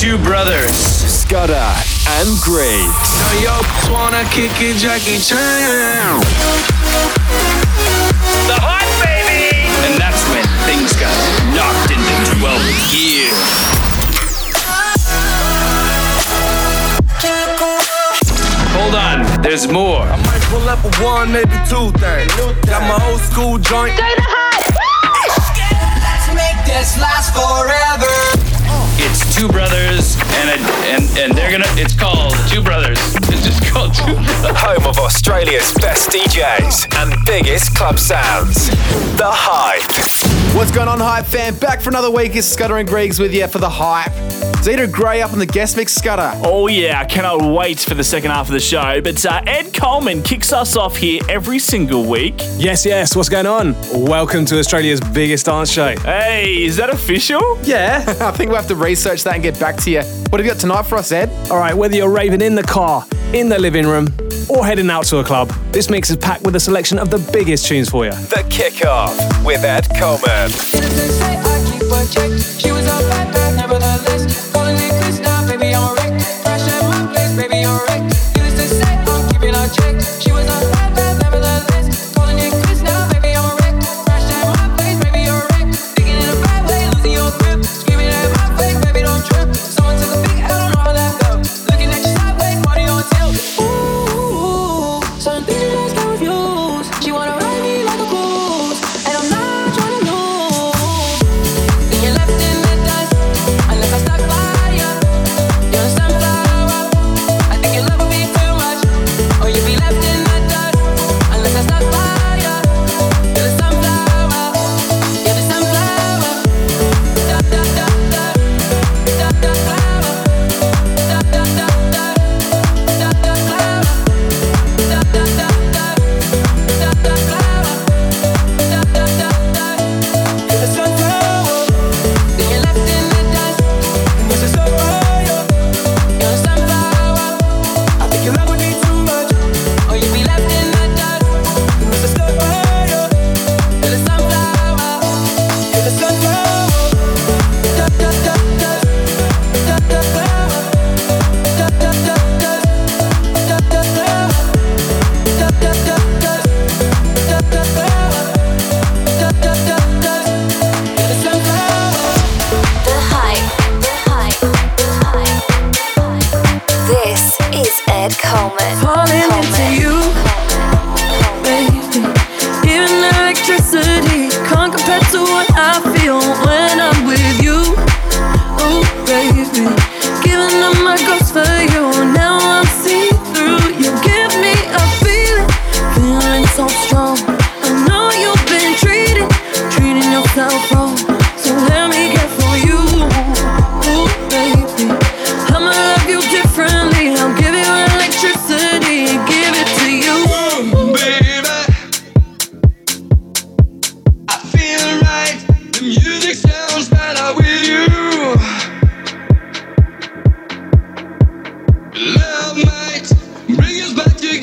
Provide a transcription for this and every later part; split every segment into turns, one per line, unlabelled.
two brothers,
Scudder and Greaves.
Now yo wanna kick it, Jackie Chan. The hot baby! And that's when things got knocked into 12 gear. Hold on, there's more.
I might pull up a 182 thing. Got my old school joint. Stay the hot.
Let's make this last forever.
It's two brothers, and a, and and they're gonna. It's called Two Brothers. It's just called Two Brothers.
Home of Australia's best DJs and biggest club sounds. The Hype.
What's going on, Hype fan? Back for another week is Scudder and Griggs with you for the Hype. Zida Gray up on the guest mix, Scudder.
Oh, yeah, I cannot wait for the second half of the show. But uh, Ed Coleman kicks us off here every single week.
Yes, yes, what's going on? Welcome to Australia's biggest dance show.
Hey, is that official?
Yeah, I think we'll have to research that and get back to you. What have you got tonight for us, Ed?
All right, whether you're raving in the car, in the living room, or heading out to a club, this mix is packed with a selection of the biggest tunes for you.
The Kickoff with Ed Coleman.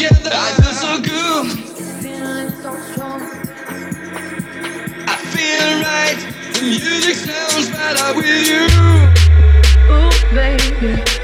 Together. I feel so good. I feel right. The music sounds better with you.
Ooh, baby.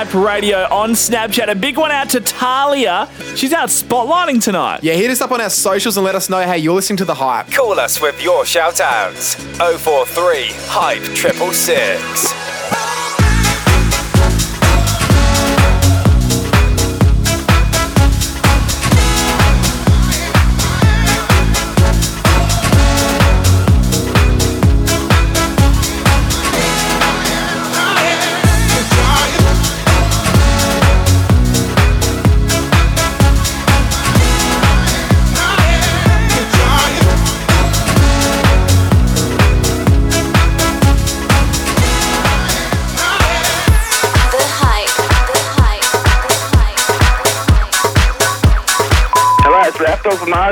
Hype
Radio on Snapchat. A big one out to Talia. She's out spotlighting tonight.
Yeah, hit us up on our socials and let us know how you're listening to the hype.
Call us with your shout outs. 043 Hype 666.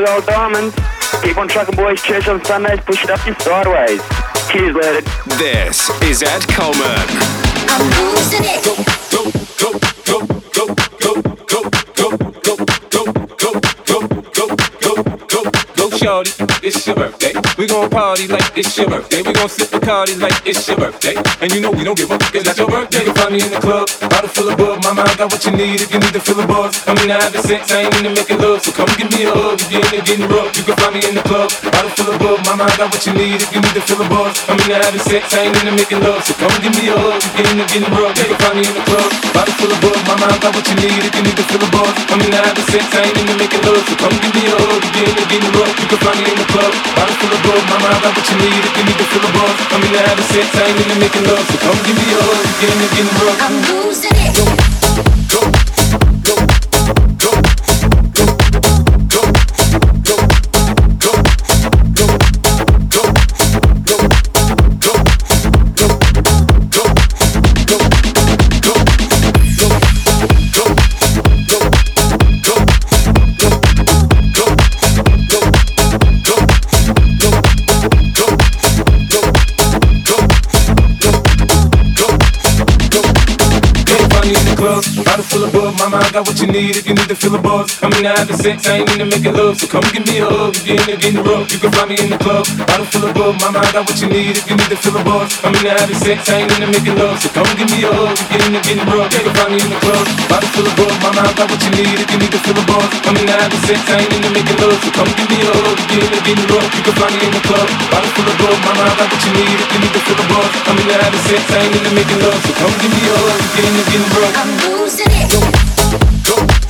Raptor from Argyle Diamonds. Keep on trucking boys church on Sundays, push it up your sideways. Cheers, later.
This is Ed Coleman.
I'm losing it.
Go shorty, it's your birthday. We gon' party like it's your birthday. We gon' sip Bacardi like it's your birthday. And you know we don't give up, cause that's your birthday. You can find me in the club, bottle full of bug. My mind got what you need if you need to fill a buzz. I'm in the having sex, I ain't into making love. So come give me a hug if you're into getting rough. You can find me in the club, bottle full of bug. My mind got what you need if you need to fill a buzz. I'm in the having sex, I ain't into making love. So come give me a hug if you're into getting rough. You can find me in the club, bottle full of bug. My mind got what you need if you need to fill a buzz. I'm in the having sex, I ain't into making love. So come give me a hug if you're into getting rough. You can find me in the club, bottle full of bug. My mind got what you need if you need to fill a buzz. I'm in the having sex, I ain't into making love. So come give me a hug you're into getting rough.
I'm losing it.
Can't full of bug. My mind got what you need if you need to fill a buzz. I'm in the having sex, I ain't into making love. So come give me a hug if you're into getting rough. You can find me in the club, bottle full of bug. My mind got what you need if you need to fill a buzz. I'm in the having sex, I ain't into making love. So come give me a hug if you're into getting rough. You can find me in the club, bottle full of bug. My mind got what you need if you need to fill a buzz. I'm in the having sex, I ain't into making love. So come give me a hug if you're into getting rough. You can find me in the club, bottle full of bug. My mind got what you need if you need to fill a buzz. I'm in the having sex, I ain't into making love. So come give me a hug if you're into getting rough.
I'm losing it. I'm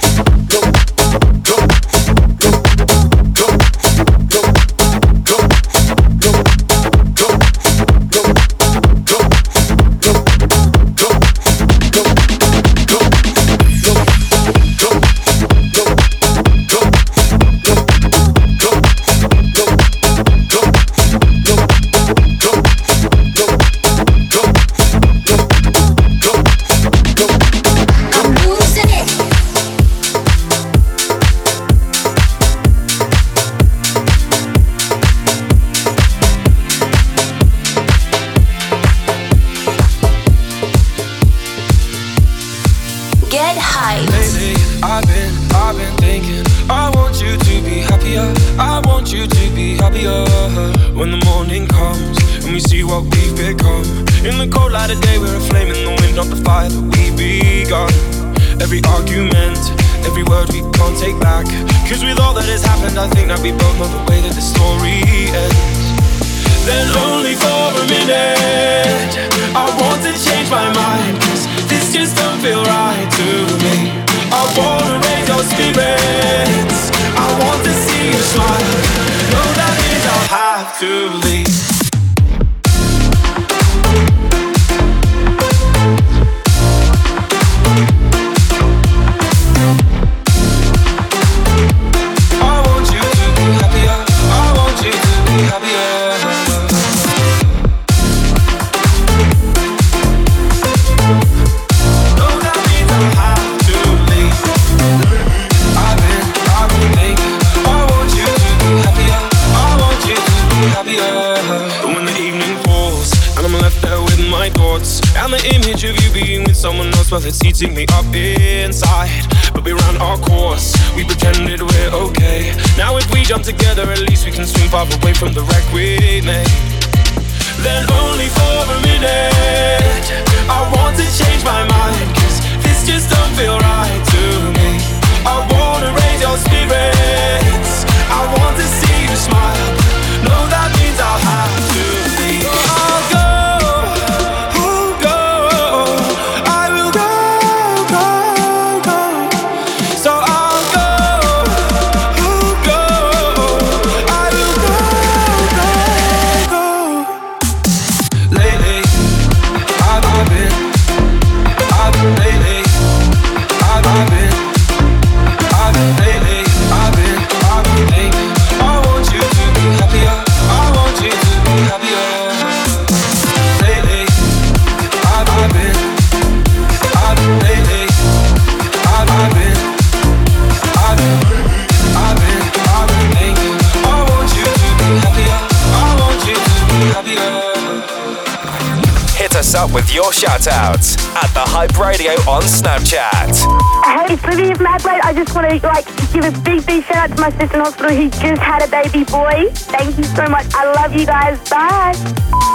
my
sister in hospital who just had a baby boy. Thank you so much. I love you guys. Bye.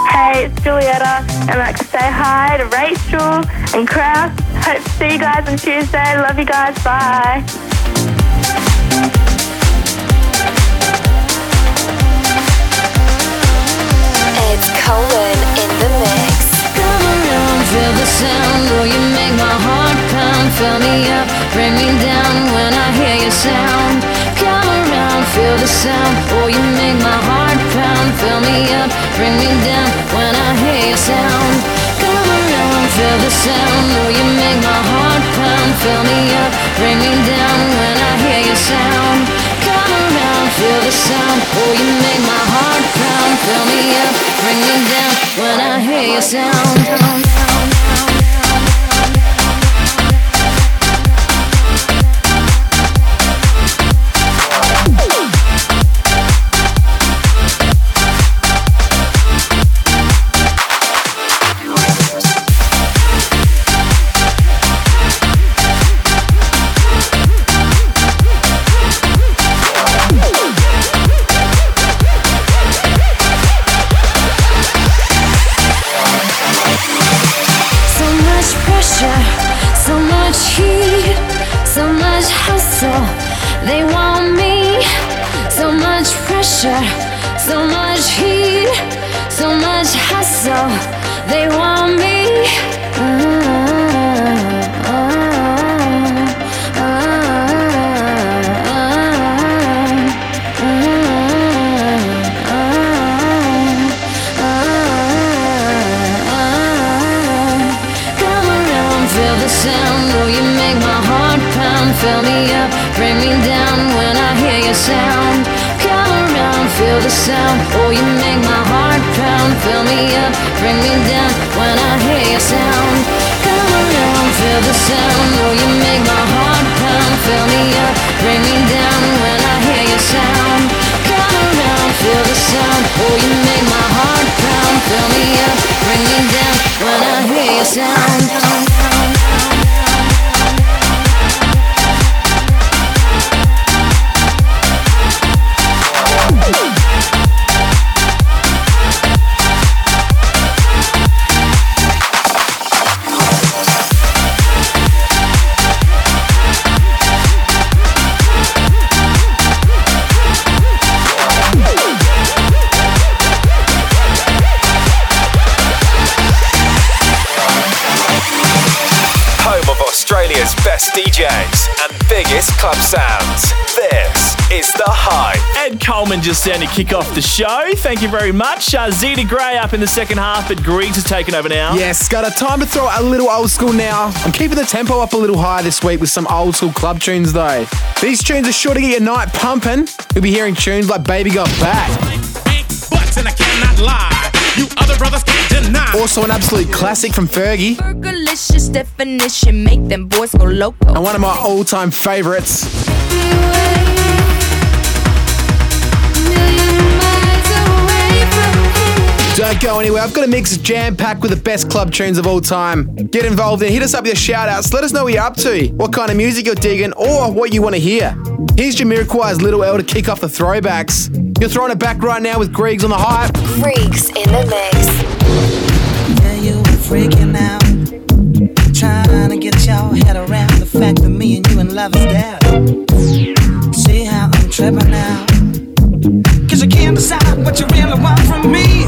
Hey, it's Julietta, and I'd like to say hi to Rachel and Kraft. Hope to see you guys on Tuesday. Love you guys. Bye.
It's Coleman in the mix.
Come around, feel the sound. Oh, you make my heart pound. Fill me up, bring me down when I hear your sound. Feel the sound. Oh, you make my heart pound. Fill me up, bring me down when I hear your sound. Come around, feel the sound. Oh, you make my heart pound. Fill me up, bring me down when I hear your sound. Come around, feel the sound. Oh, you make my heart pound. Fill me up, bring me down when I hear your sound. Hustle. They want me. So much pressure, so much heat, so much hustle. They want me. Come feel the sound. Oh, you make my heart pound. Fill me up, bring me down when I hear your sound. Come around, feel the sound. Oh, you make my heart pound. Fill me up, bring me down when I hear your sound. Come around, feel the sound. Oh, you make my heart pound. Fill me up, bring me down when I hear your sound.
Club sounds. This is The Hype.
Ed Coleman just there to kick off the show. Thank you very much. Uh, Zida Gray up in the second half, but Griggs has taken over now.
Yes, got a time to throw a little old school now. I'm keeping the tempo up a little higher this week with some old school club tunes though. These tunes are sure to get your night pumping. You'll be hearing tunes like Baby Got Back.
Butts and I cannot lie. You other brothers can't deny.
Also an absolute classic from Fergie.
Fergalicious definition make them boys go loco.
And one of my all-time favorites. Don't go anywhere. I've got a mix jam-packed with the best club tunes of all time. Get involved and hit us up with your shout-outs. Let us know what you're up to, what kind of music you're digging, or what you want to hear. Here's Jamiroquai's Little L to kick off the throwbacks. You're throwing it back right now with Griggs on the hype.
Freaks in the mix.
Yeah, you were freaking out. Trying to get your head around the fact that me and you in love is dead. See how I'm tripping now. Cause you can't decide what you really want from me.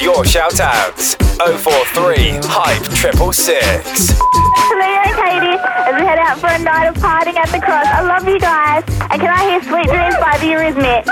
your shout outs. 043 Hype 666.
Leo Katie, as we head out for a night of partying at the cross. I love you guys. And can I hear Sweet Dreams by the Eurythmics?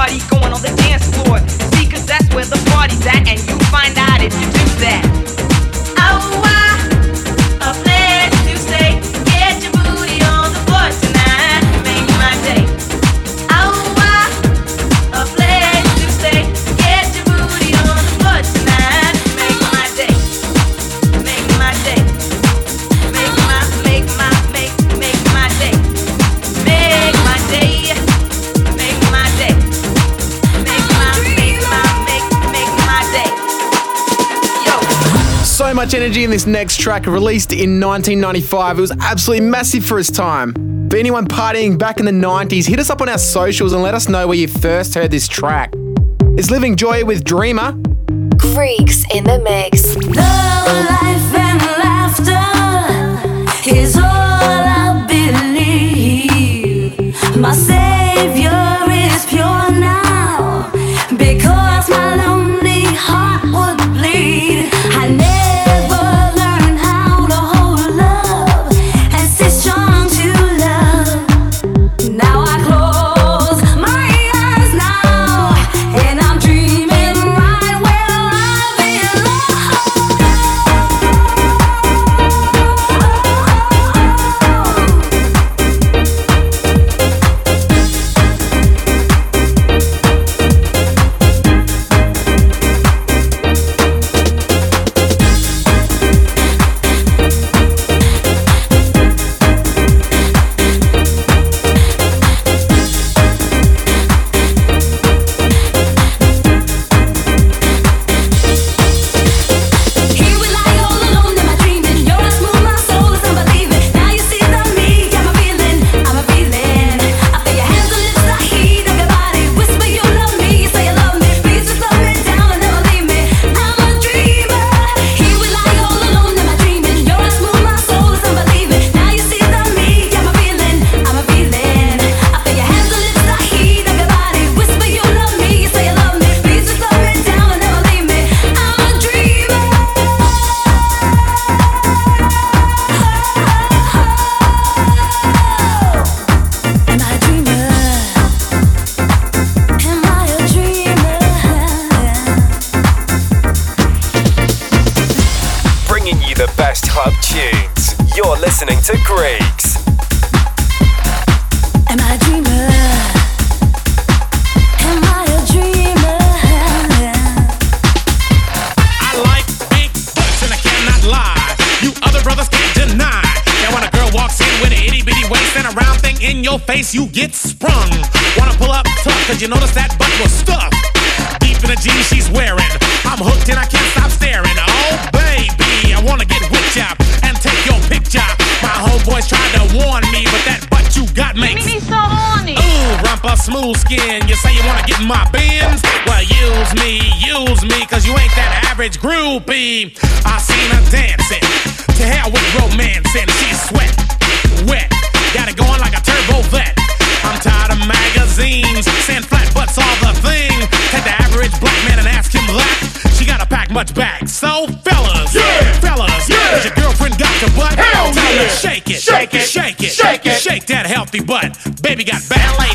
Party going on the dance floor. See, cause that's where the party's at, and you find out if
much energy in this next track, released in 1995. It was absolutely massive for its time. For anyone partying back in the 90s, hit us up on our socials and let us know where you first heard this track. It's Livin' Joy with Dreamer.
Freaks in the mix.
life and
Much back. So fellas, yeah, fellas, yeah. Is your girlfriend got your butt?
Hell
Tell
yeah.
shake it,
Shake it.
shake it,
Shake it.
shake that healthy butt. Baby got ballet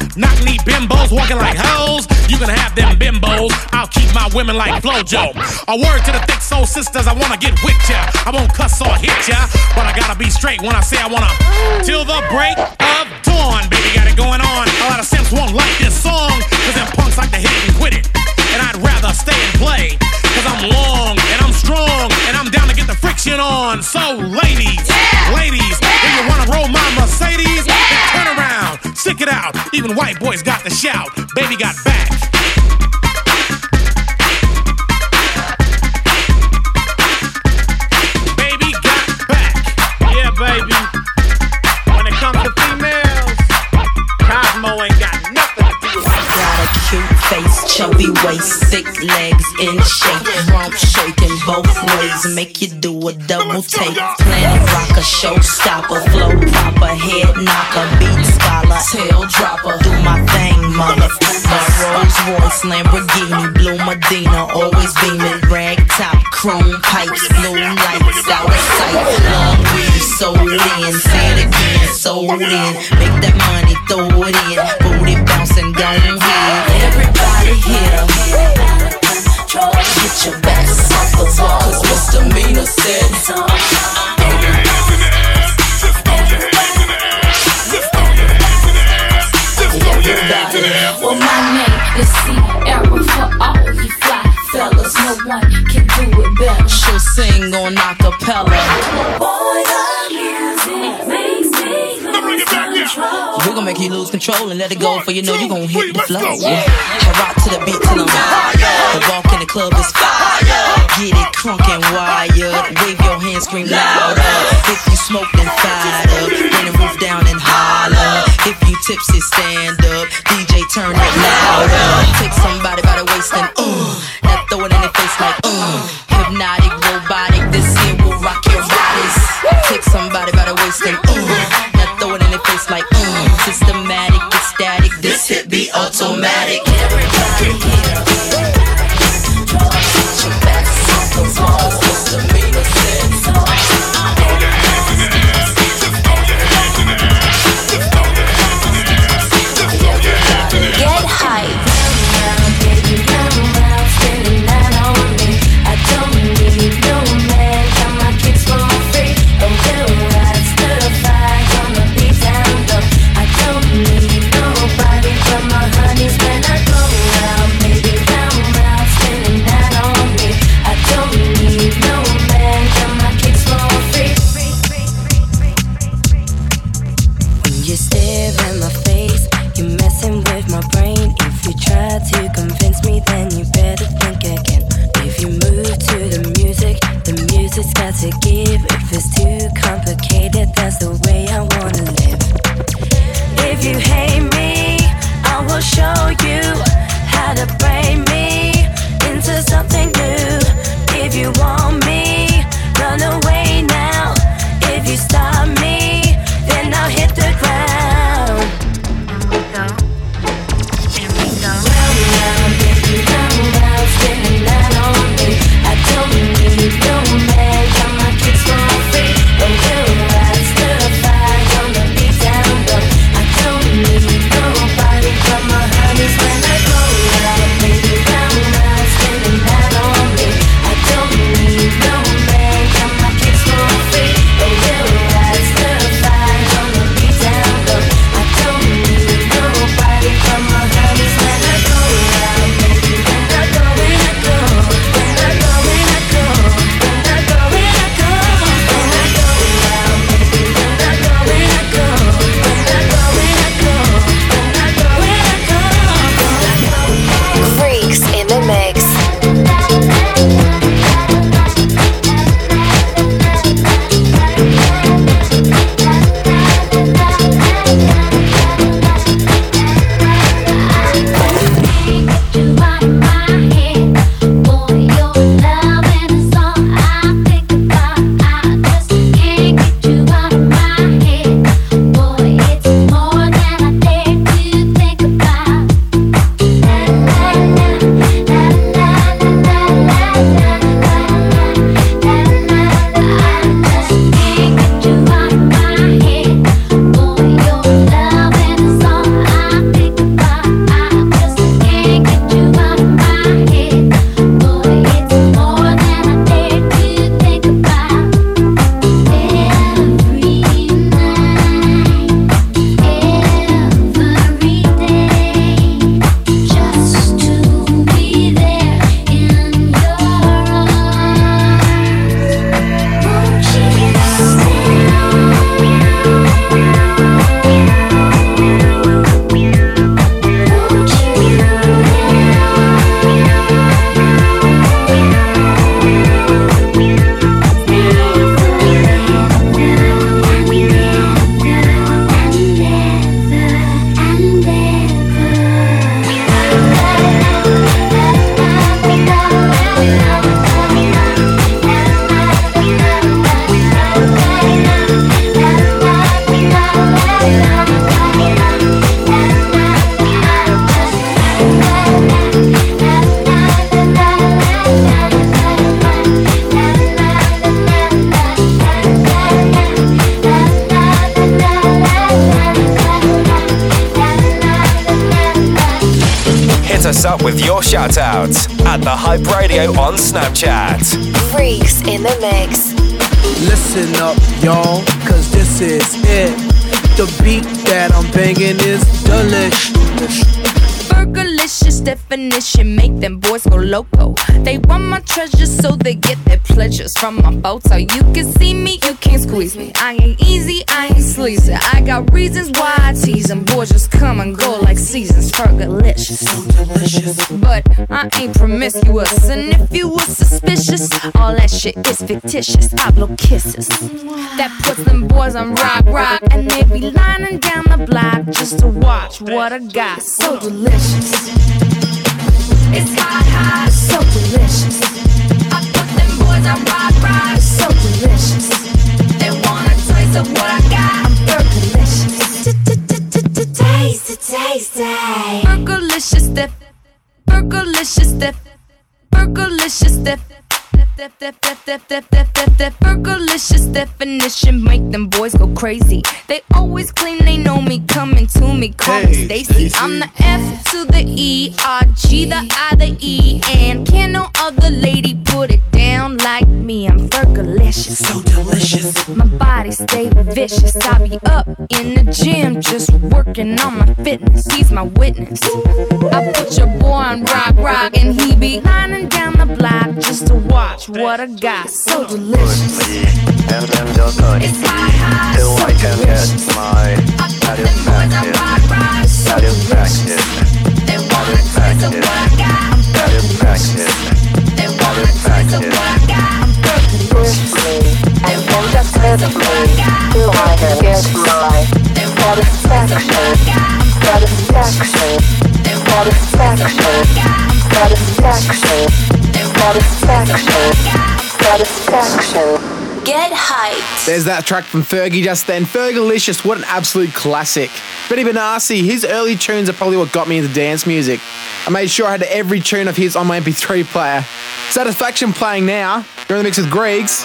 Knock knee bimbos walking like hoes. You can have them bimbos. I'll keep my women like Flojo. A word to the thick soul sisters, I wanna get with ya. I won't cuss or hit ya, but I gotta be straight when I say I wanna. Till the break of dawn, baby, got it going on. A lot of simps won't like this song, cause them punks like to hit it and quit it. And I'd rather stay and play, cause I'm long and I'm strong, and I'm down to get the friction on. So, ladies, ladies, if you wanna roll my Mercedes, then stick it out. Even white boys got the shout. Baby got back.
Thick legs in shape, rump shaking both ways, make you do a double take. Planet rocker, showstopper, flow proper, head knocker, beat scholar, tail dropper. Do my thing, motherfucker. Rolls Royce, Lamborghini, blue Medina, always beaming, rag top, chrome pipes, blue lights, out of sight. Long weed, sold in, say it again, sold in. Make that money, throw it in, booty bouncing, don't. Everybody Get your backs off the wall, cause misdemeanor said
Well, my name is Ciara for all you fly fellas. No one can do it better.
She'll sing on acapella. We're gonna make you lose control and let it go, for you know you gonna hit the flow. Yeah. I rock to the beat till I'm high. The walk in the club is fire. Get it crunk and wired. Wave your hands, scream louder. If you smoke, then fired up. Bring the roof down and holler. If you tipsy, stand up. DJ, turn it louder. Take somebody by the waist and uh. Now throw it in their face like uh. Hypnotic, robotic. This here will rock your bodies. Take somebody by the waist and uh. Automatic. Everybody
Hype
Radio on Snapchat.
Freaks in the mix.
Listen up, y'all, cause this is it. The beat that I'm banging is delicious.
Fergalicious definition make them boys go loco. They want my treasures so they get their pleasures from my boat. So You can see me, you can't squeeze me. I ain't easy, I ain't sleazy. I got reasons why I tease them. Boys just come and go like seasons. Fergalicious, so delicious. But I ain't promiscuous, and if you was suspicious, all that shit is fictitious. I blow kisses. That puts them boys on rock, rock, and they be lining down the block just to watch what I got. So delicious. It's hot, hot, so delicious. I put them boys on rock, rock, so delicious. They want a taste of what I got. I'm Fergalicious. Taste, Fergalicious, def, Fergalicious, def, def, definition make them boys go crazy. They always claim they know me, coming to me, call me Stacy. I'm the F to the E, R G the I the E, and can no other lady put it down like me. I'm Fergalicious, so delicious. My body stay vicious. I be up in the gym just working on my fitness. He's my witness. I put your boy on rock, rock, and he be lining down the block just to watch what I got. So delicious.
and then just touch
It's high, high,
till I can get my satisfaction. Satisfaction. Satisfaction. Satisfaction. Satisfaction.
Push me, and then just hurt me till I can get my satisfaction. Satisfaction. Satisfaction. Satisfaction. Satisfaction. Satisfaction.
Get hyped.
There's that track from Fergie just then. Fergalicious, what an absolute classic. Benny Benassi, his early tunes are probably what got me into dance music. I made sure I had every tune of his on my MP3 player. Satisfaction playing now. You're in the mix with Griggs.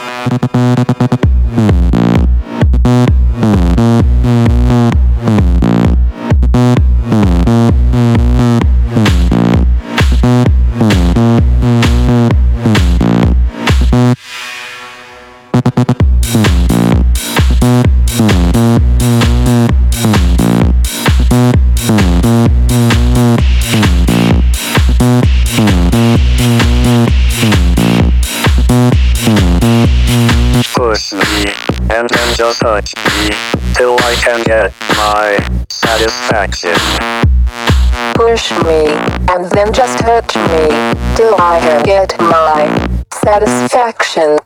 Push me, and then just
hurt me till I get my satisfaction.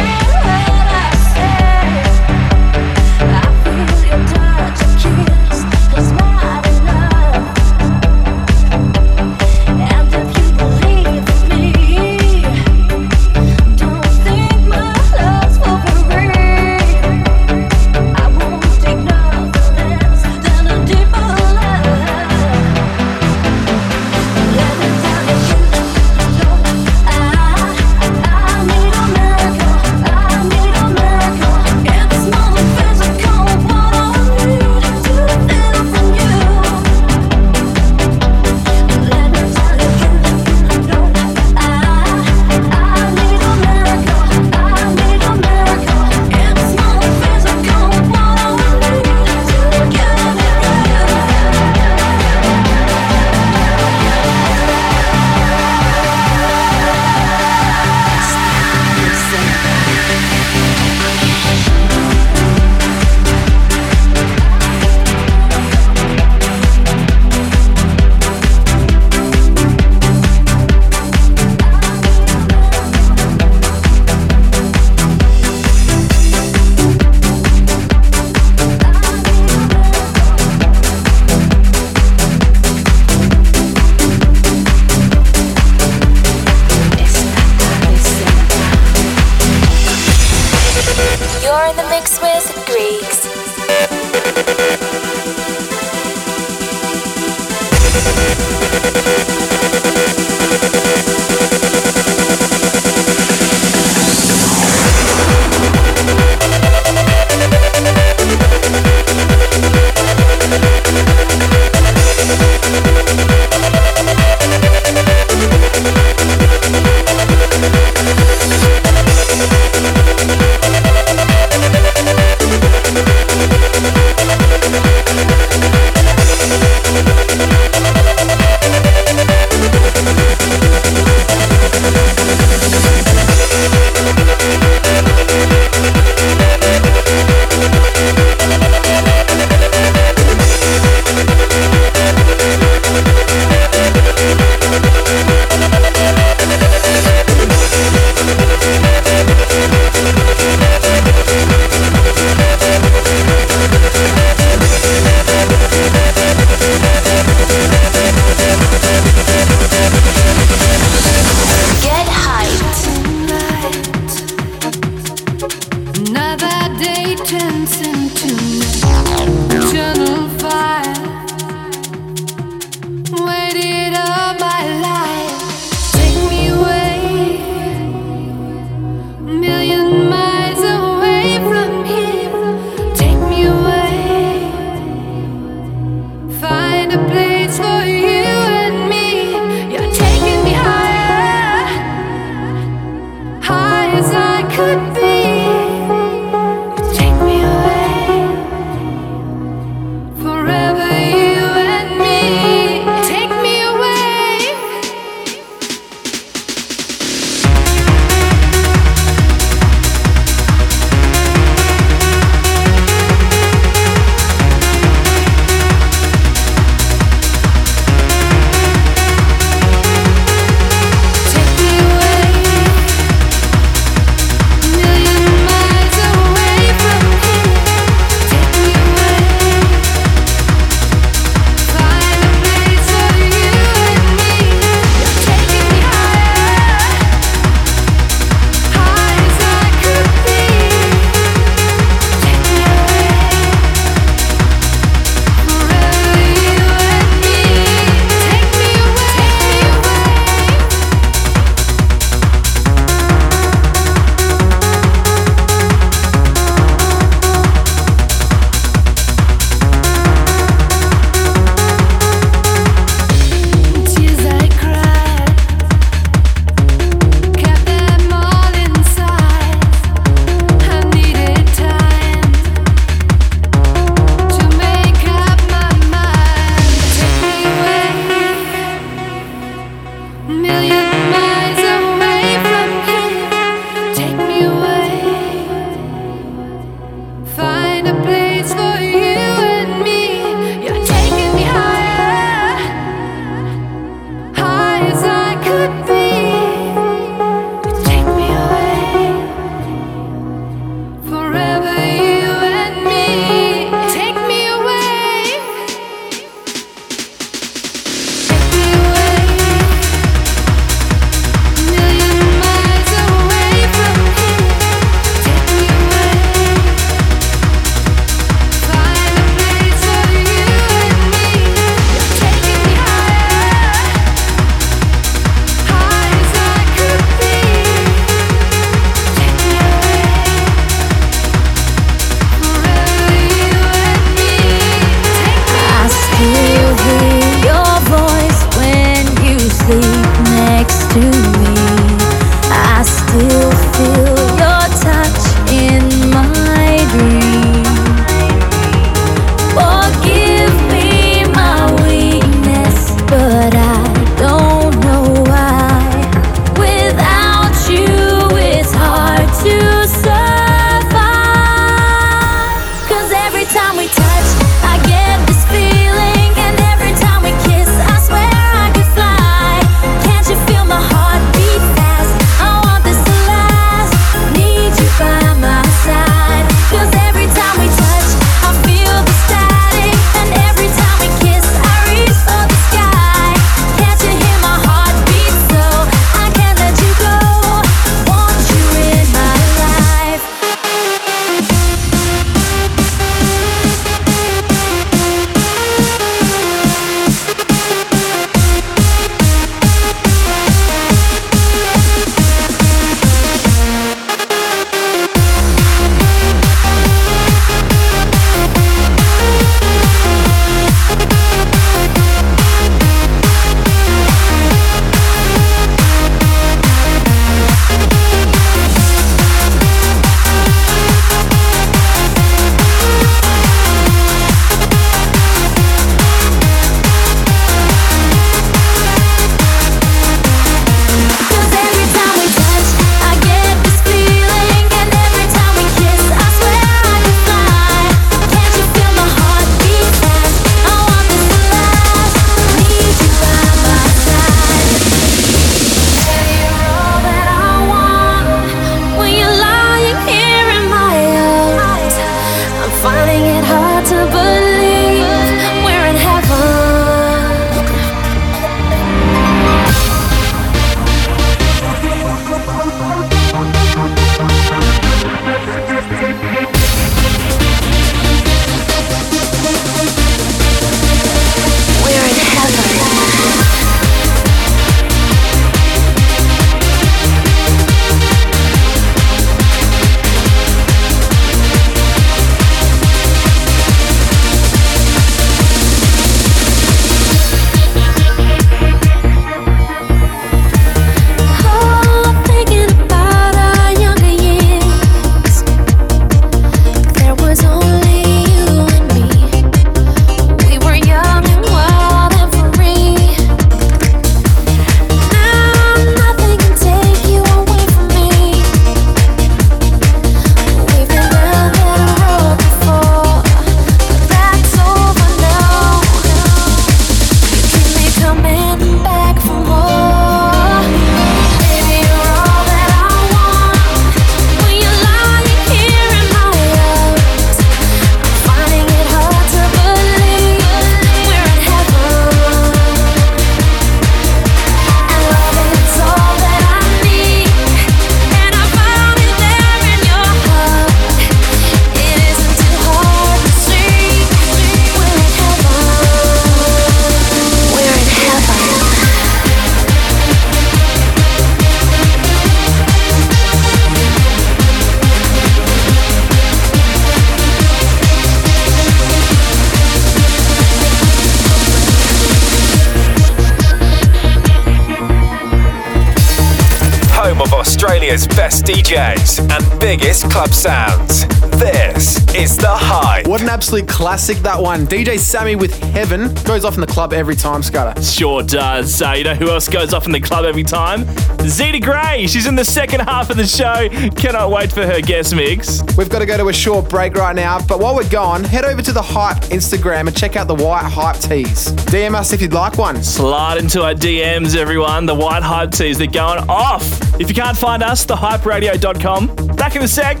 Absolute classic that one. DJ Sammy with Heaven goes off in the club every time, Scudder.
Sure does. Uh, you know who else goes off in the club every time? Zida Gray. She's in the second half of the show. Cannot wait for her guest mix.
We've got to go to a short break right now, but while we're gone, head over to the Hype Instagram and check out the White Hype tees. DM us if you'd like one.
Slide into our DMs, everyone. The white hype tees, they're going off. If you can't find us, thehyperadio.com. Back in a sec.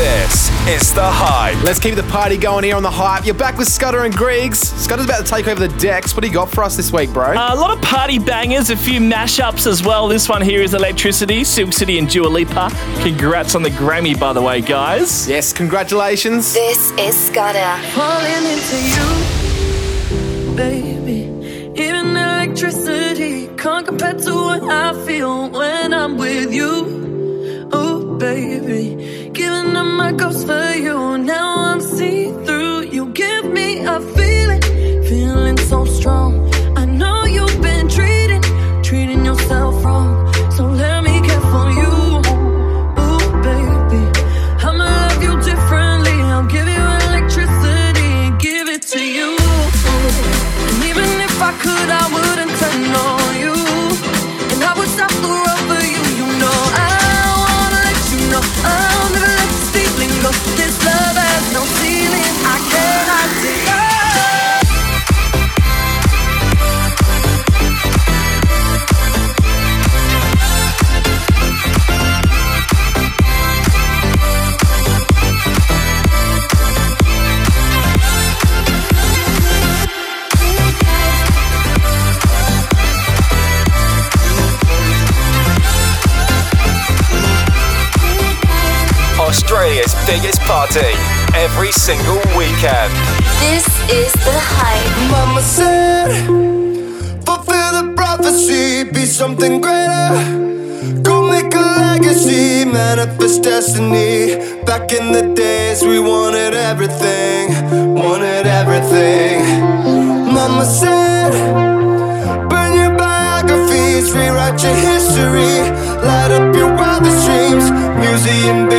This is The Hype.
Let's keep the party going here on the Hype. You're back with Scudder and Griggs. Scudder's about to take over the decks. What do you got for us this week, bro?
a lot of party bangers, a few mashups as well. This one here is Electricity, Silk City, and Dua Lipa. Congrats on the Grammy, by the way, guys.
Yes, congratulations.
This is Scudder.
Falling into you, baby. Even electricity can't compare to what I feel when I'm with you. Oh, baby. Up my ghost for you. Now I'm see through. You give me a feeling,
biggest party every single weekend.
This is the hype.
Mama said, fulfill the prophecy, be something greater. Go make a legacy, manifest destiny. Back in the days, we wanted everything, wanted everything. Mama said, burn your biographies, rewrite your history, light up your wildest dreams, museum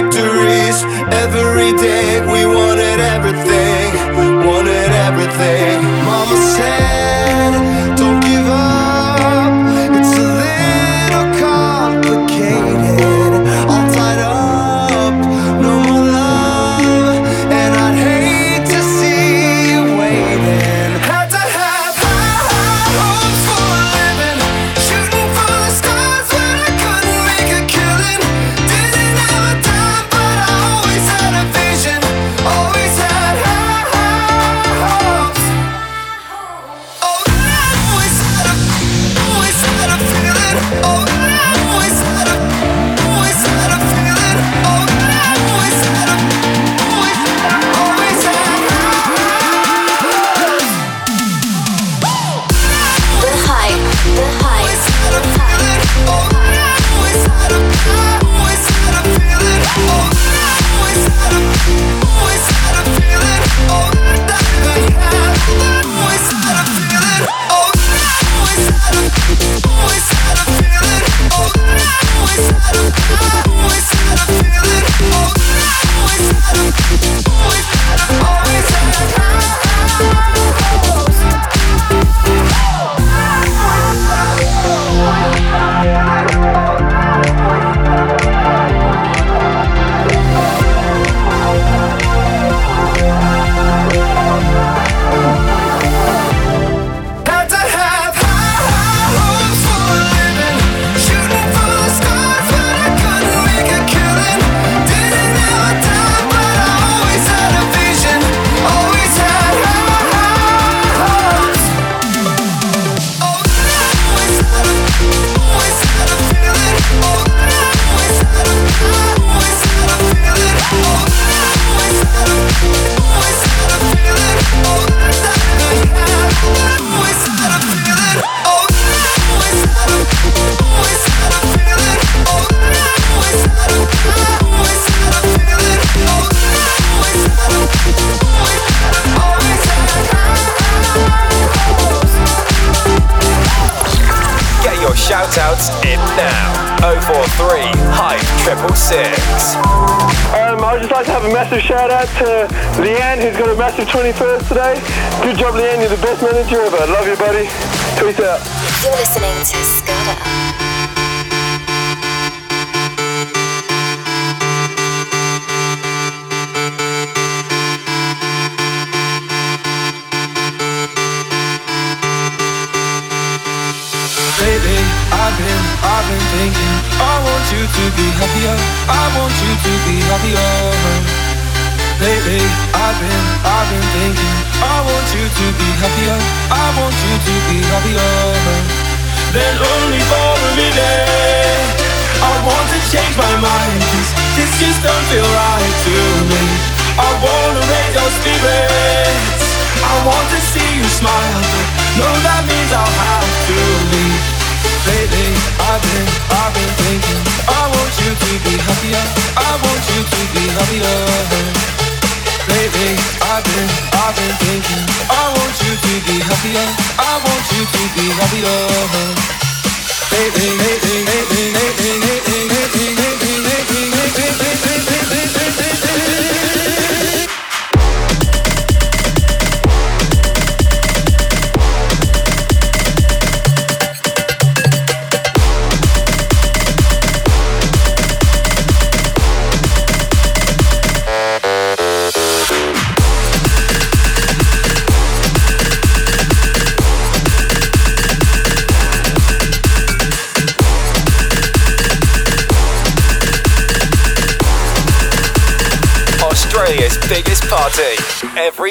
massive 21st today. Good job, Leanne. You're the best manager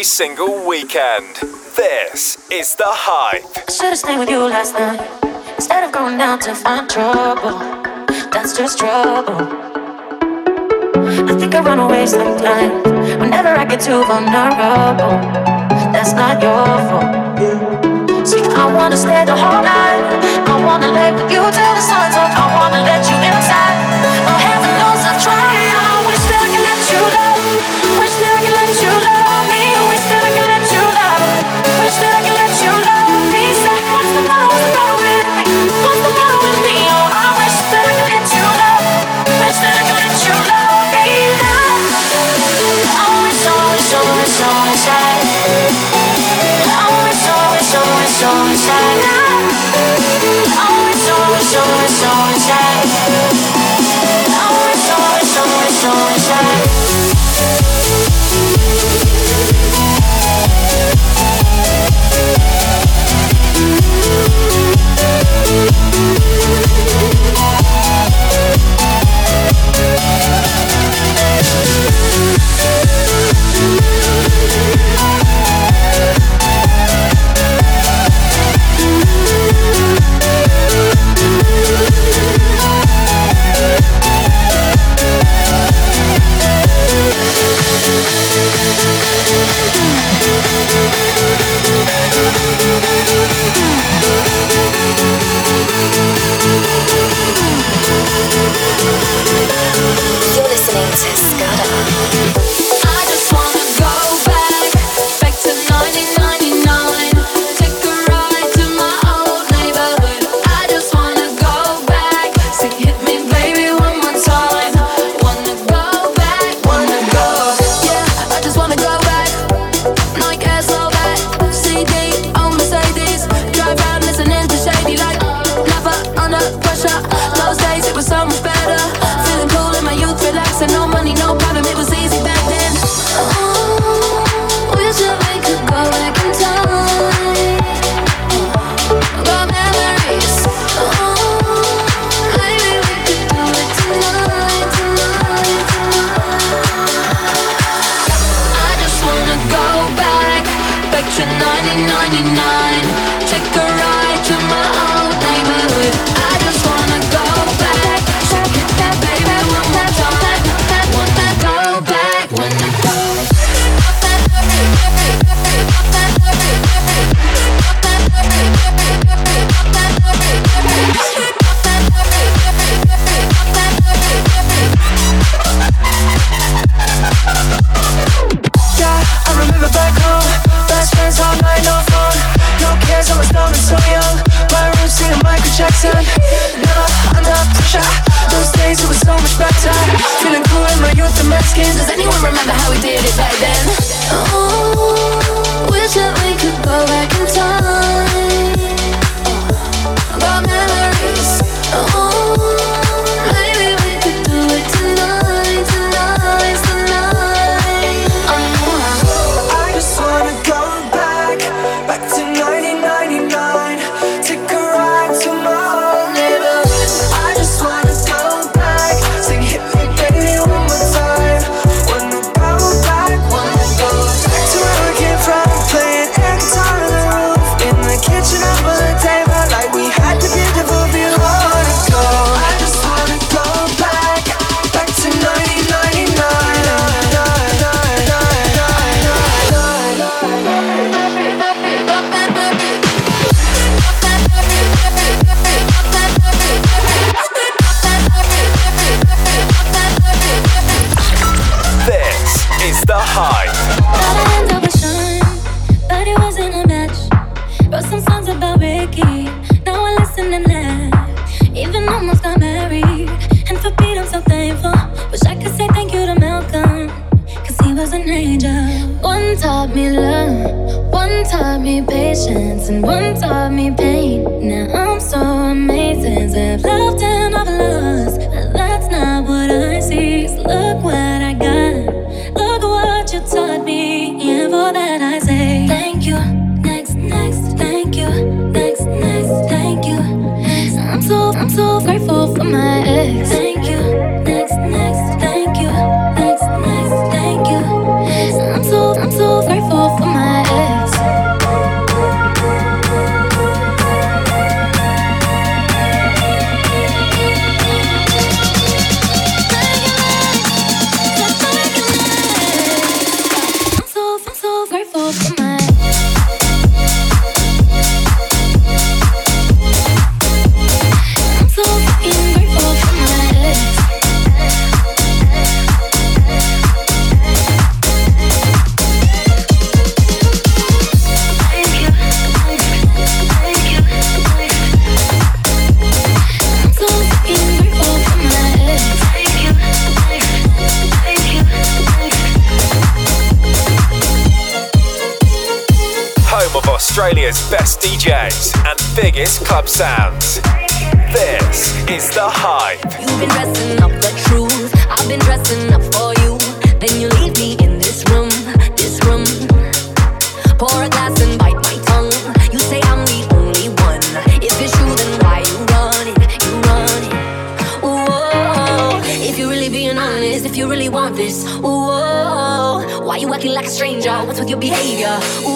every single weekend. This is The Hype.
Should've stayed with you last night instead of going out to find trouble. That's just trouble. I think I run away sometimes whenever I get too vulnerable. That's not your fault. See, I wanna stay the whole night. I wanna lay with you till the sun's up. I wanna let you. so, so
sad. taught me patience and one taught me pain. Now I'm so amazing. I've
loved DJs and biggest club sounds. This is The Hype.
You've been dressing up the truth, I've been dressing up for you. Then you leave me in this room, this room. Pour a glass and bite my tongue. You say I'm the only one. If it's true, then why you running? You running? Whoa. If you're really being honest, if you really want this, whoa. Why you acting like a stranger? What's with your behavior?
Ooh,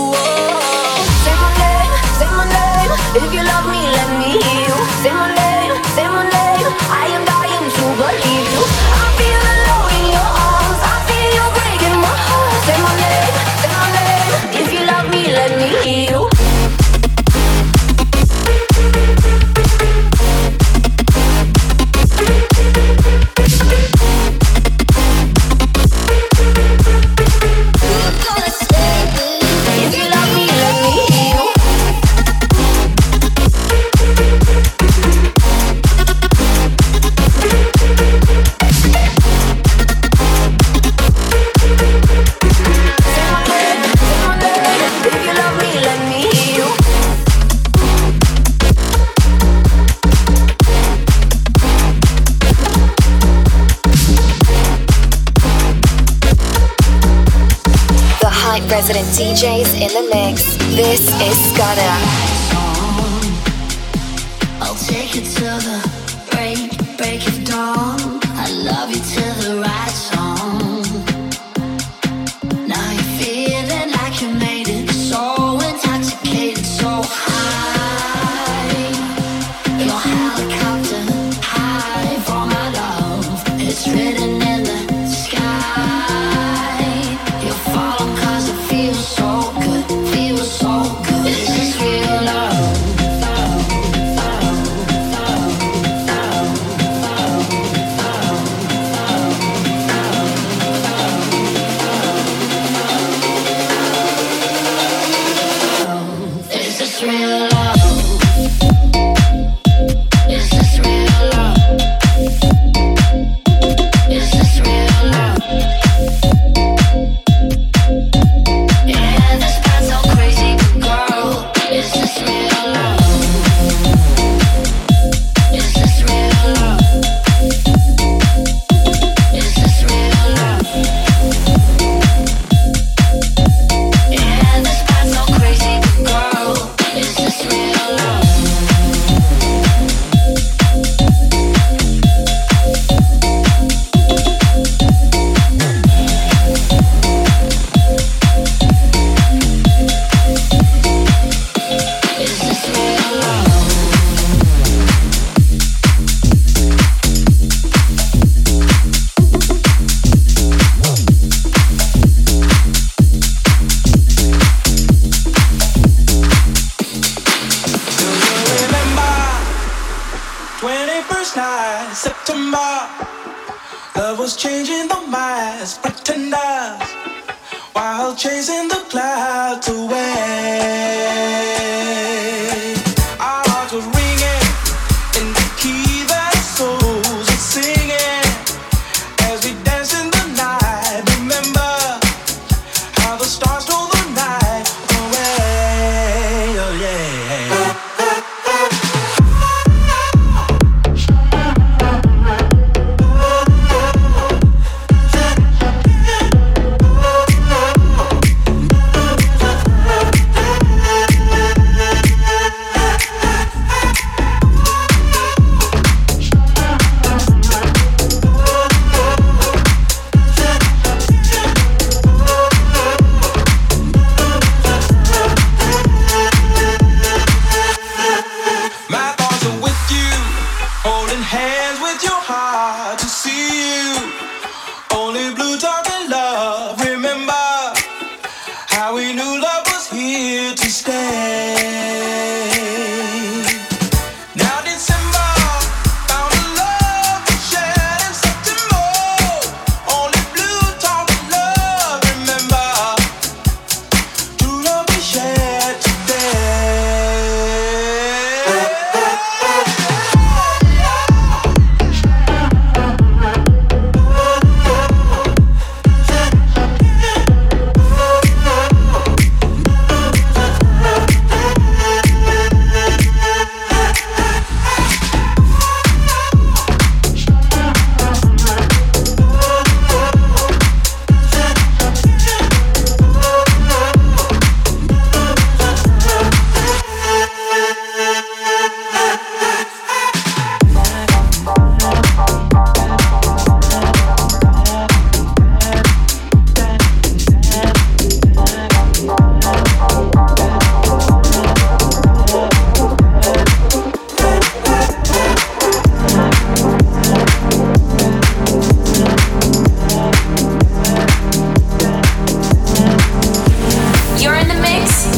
resident DJs in the mix. This is Scudder.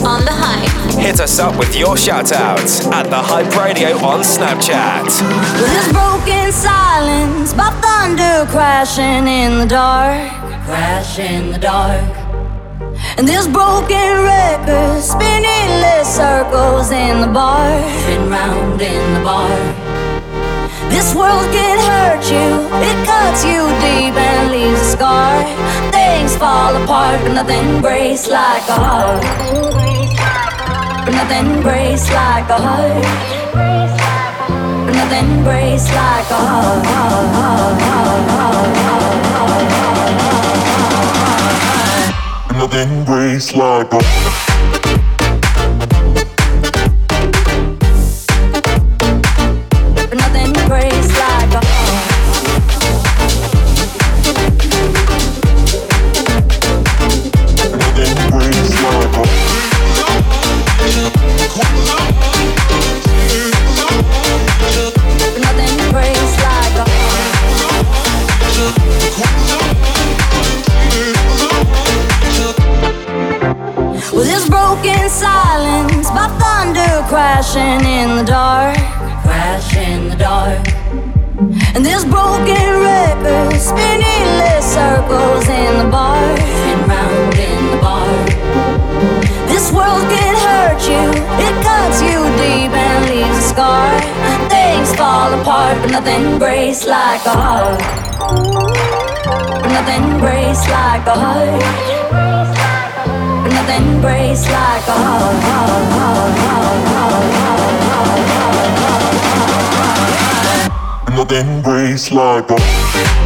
On the hype.
Hit us up with your shout outs at The Hype Radio on Snapchat.
This broken silence by thunder crashing in the dark, crash in the dark. And this broken record spinning less circles in the bar, spin round in the bar. This world can hurt you, it cuts you deep and leaves a scar. Things fall apart, but nothing breaks like a heart. But nothing breaks like a heart. But nothing breaks like a heart.
Nothing breaks like a
nothing breaks like a heart. Nothing breaks like a heart. Nothing breaks like a heart.
Nothing breaks like a
But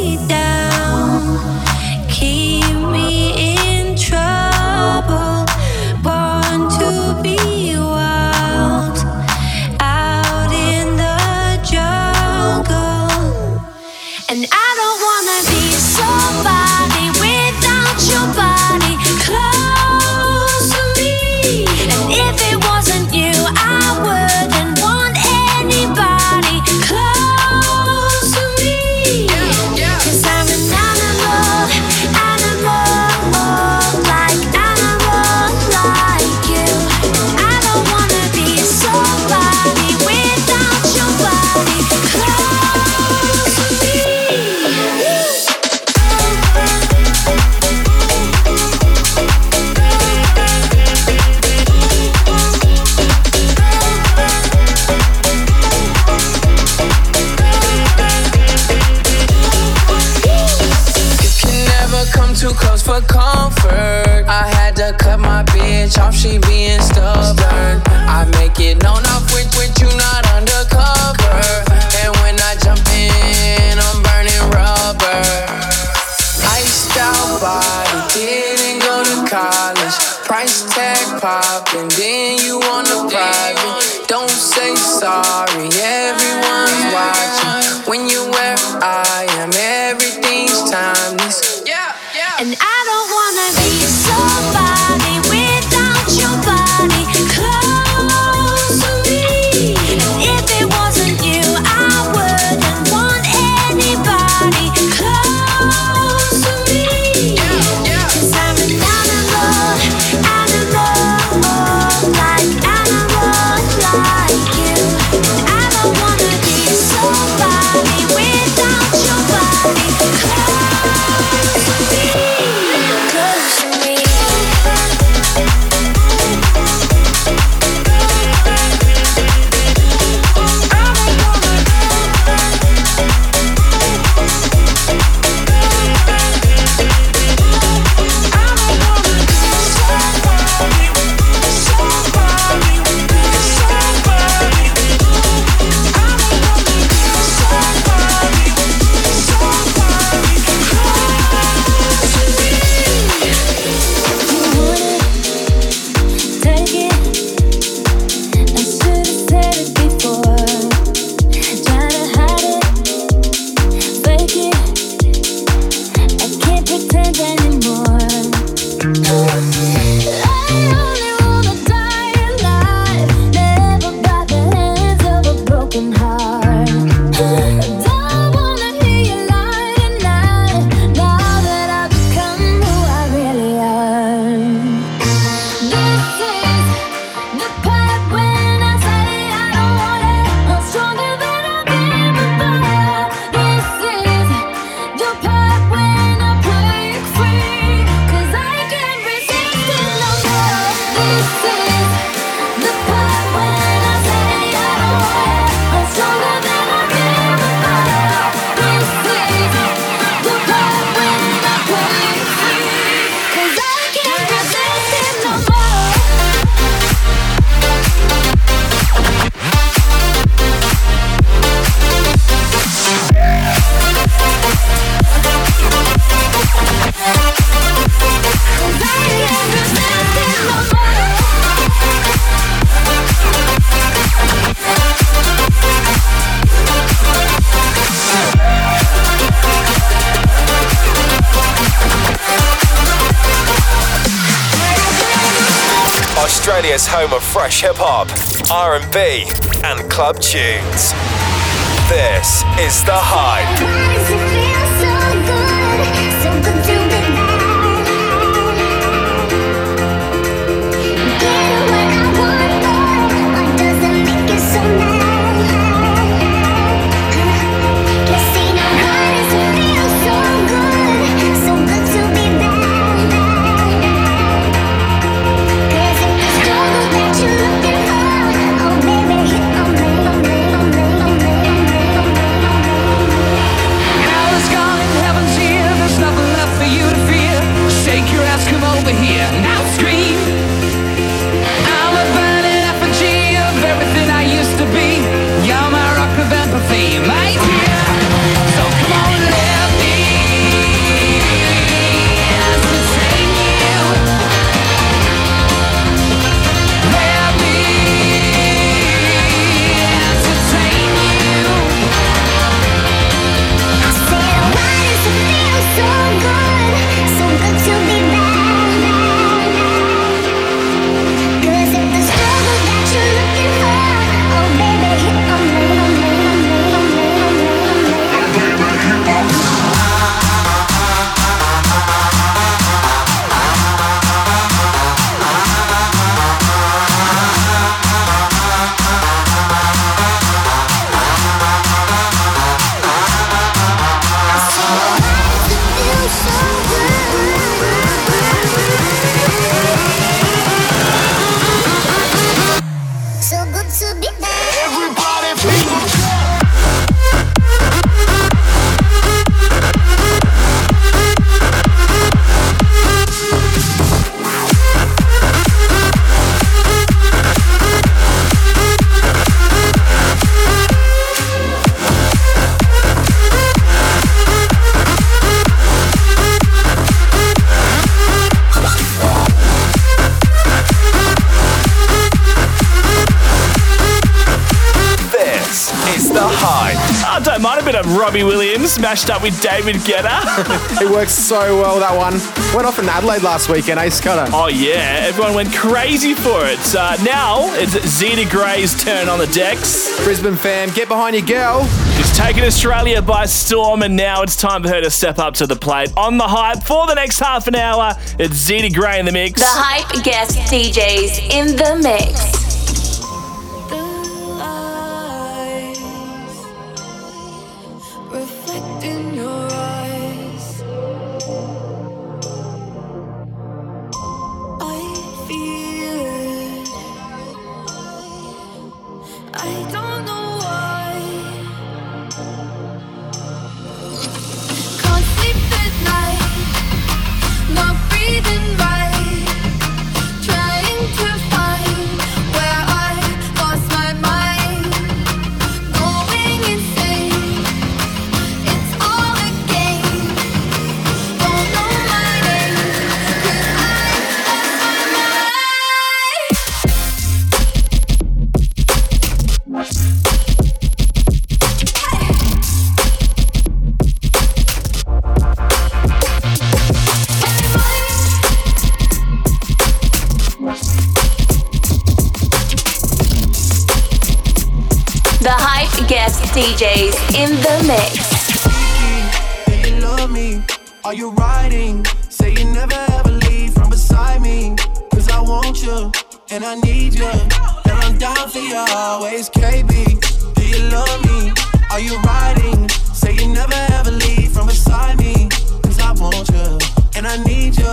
Williams mashed up with David Guetta.
it works so well, that one. Went off in Adelaide last weekend, eh, Scudder?
Oh, yeah. Everyone went crazy for it. Uh, now it's Zida Gray's turn on the decks.
Brisbane fam, get behind your girl.
She's taken Australia by storm, and now it's time for her to step up to the plate. On the hype for the next half an hour, it's Zeta Gray in the mix.
The hype guest DJs in the mix.
Are you riding? Say you never ever leave from beside me. Cause I want you and I need you. And I'm down for you always, KB. Do you love me? Are you riding? Say you never ever leave from beside me. Cause I want you and I need you.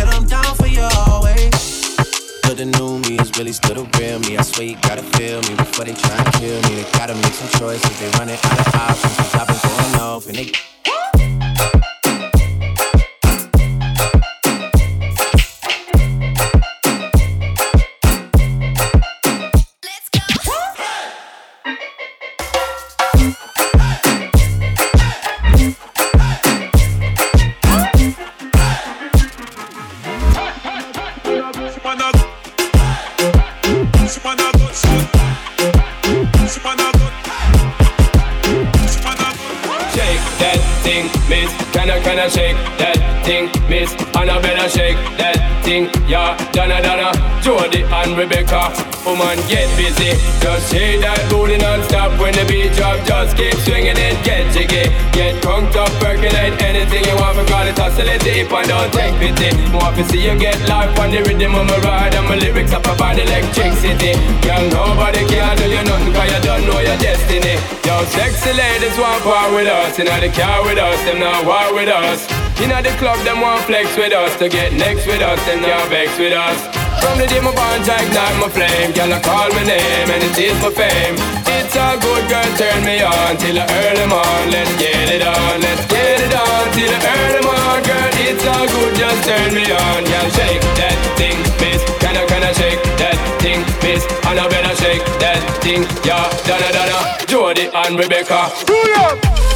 And I'm down for you always. But the new me is really still the real me. I swear you gotta feel me before they try and kill me. They gotta make some choices. They running out of options. Cause I've been going off and they
Donna, Donna, Rebecca. Oh Woman, get busy. Just shake that booty non-stop when the beat drop. Just keep swinging it, get jiggy. Get crunked up, percolate anything you want. Because it's oscillate if I don't take pity. Want to see you get life on the rhythm of my ride. And my lyrics up about electricity. Girl, nobody can do you nothing because you don't know your destiny. Yo, sexy ladies want part with us. In the car with us, them not war with us. In the club, them want flex with us. To get next with us, them not vex with us. From the day my I ignite my flame Girl, I call my name and it is my fame. It's all good, girl, turn me on Till earn them on, let's get it on Let's get it on, till earn them on Girl, it's all good, just turn me on Girl, shake that thing, miss. Can I, can I shake that thing, miss? And I better shake that thing, yeah. Donna, Donna, Jody and Rebecca. Pull up!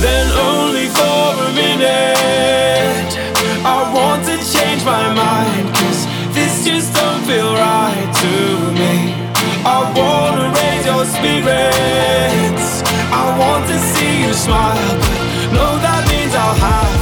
Then only for a minute. I want to change my mind Cause this just don't feel right to me. I wanna raise your spirits. I want to see you smile But no, that means I'll have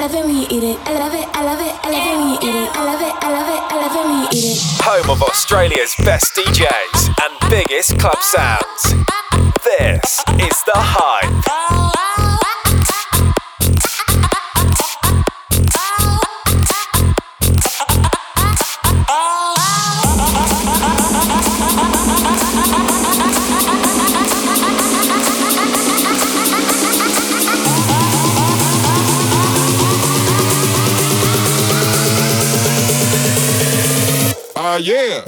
love it I love it, I love it when you eat it. I love it, I love it, I love it when you eat it.
Home of Australia's best DJs and biggest club sounds. This is The Hype.
Yeah.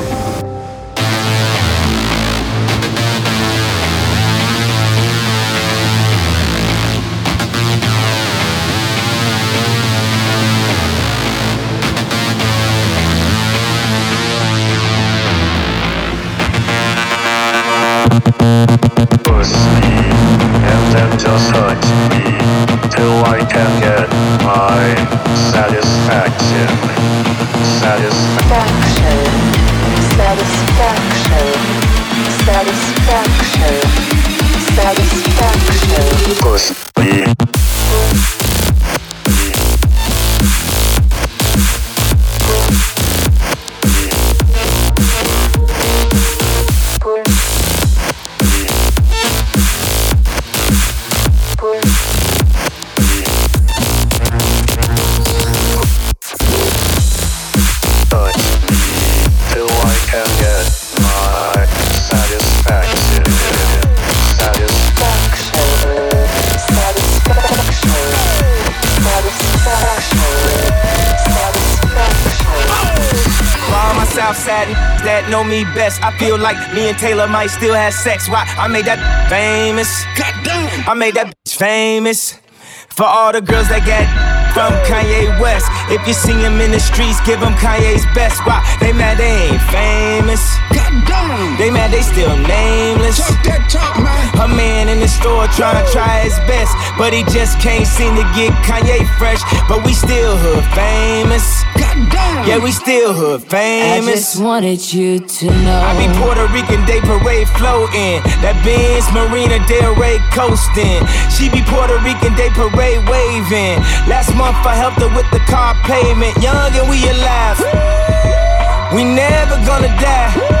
feel like me and Taylor might still have sex. Why? I made that famous. I made that bitch famous. For all the girls that got from Kanye West. If you see him in the streets, give him Kanye's best. Why? They mad they ain't famous. They mad they still nameless. A man in the store trying to try his best, but he just can't seem to get Kanye fresh. But we still hood famous. Yeah, we still hood famous.
I just wanted you to know.
I be Puerto Rican Day Parade floating. That Benz Marina Del Rey coasting. She be Puerto Rican Day Parade waving. Last month I helped her with the car payment. Young and we alive. We never gonna die.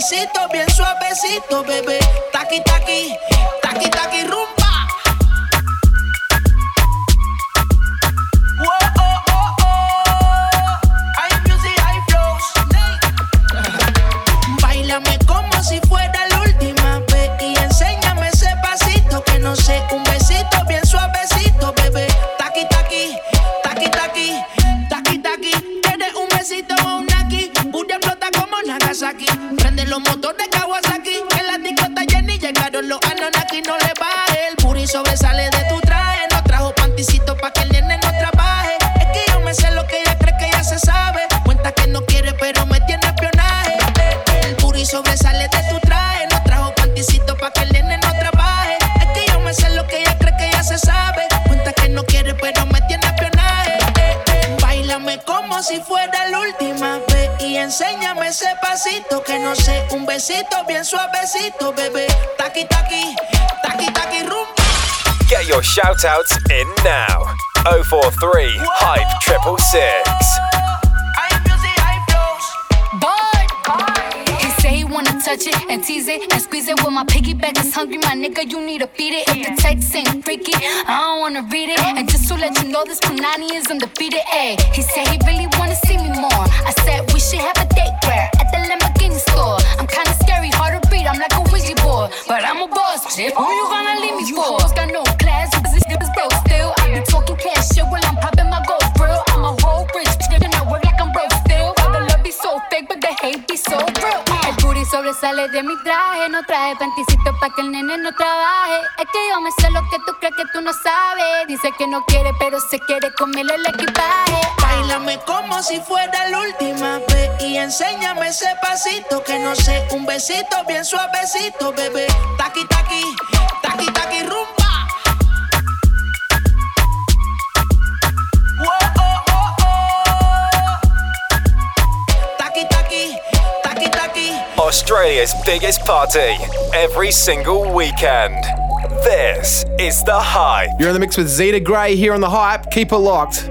besito bien suavecito, bebé. Taqui, taqui, taqui, taqui, rumba. No sé, un besito bien suavecito, bebé. Taqui, taqui, taqui, taqui, rumba.
Get your shout outs in now. 043 Hype Triple Six.
He say he wanna touch it and tease it and squeeze it. When my piggyback is hungry, my nigga, you need to feed it. If the text ain't freaky, I don't wanna read it. And just to let you know, this Punani is undefeated. Ayy, he said he really wanna see me more. I said we should have a date where at the Lamborghini store. I'm kinda scary, hard to read. I'm like a Ouija boy. but I'm a boss. Shit, who you sobresale de mi traje. No traje panticito pa' que el nene no trabaje. Es que yo me sé lo que tú crees que tú no sabes. Dice que no quiere, pero se quiere comerle el equipaje.
Bailame como si fuera la última vez y enséñame ese pasito que no sé, un besito bien suavecito, bebé. Taqui, taqui, taqui, taqui, rumba.
Australia's biggest party every single weekend. This is The Hype.
You're in the mix with Zida Gray here on the hype. Keep it locked.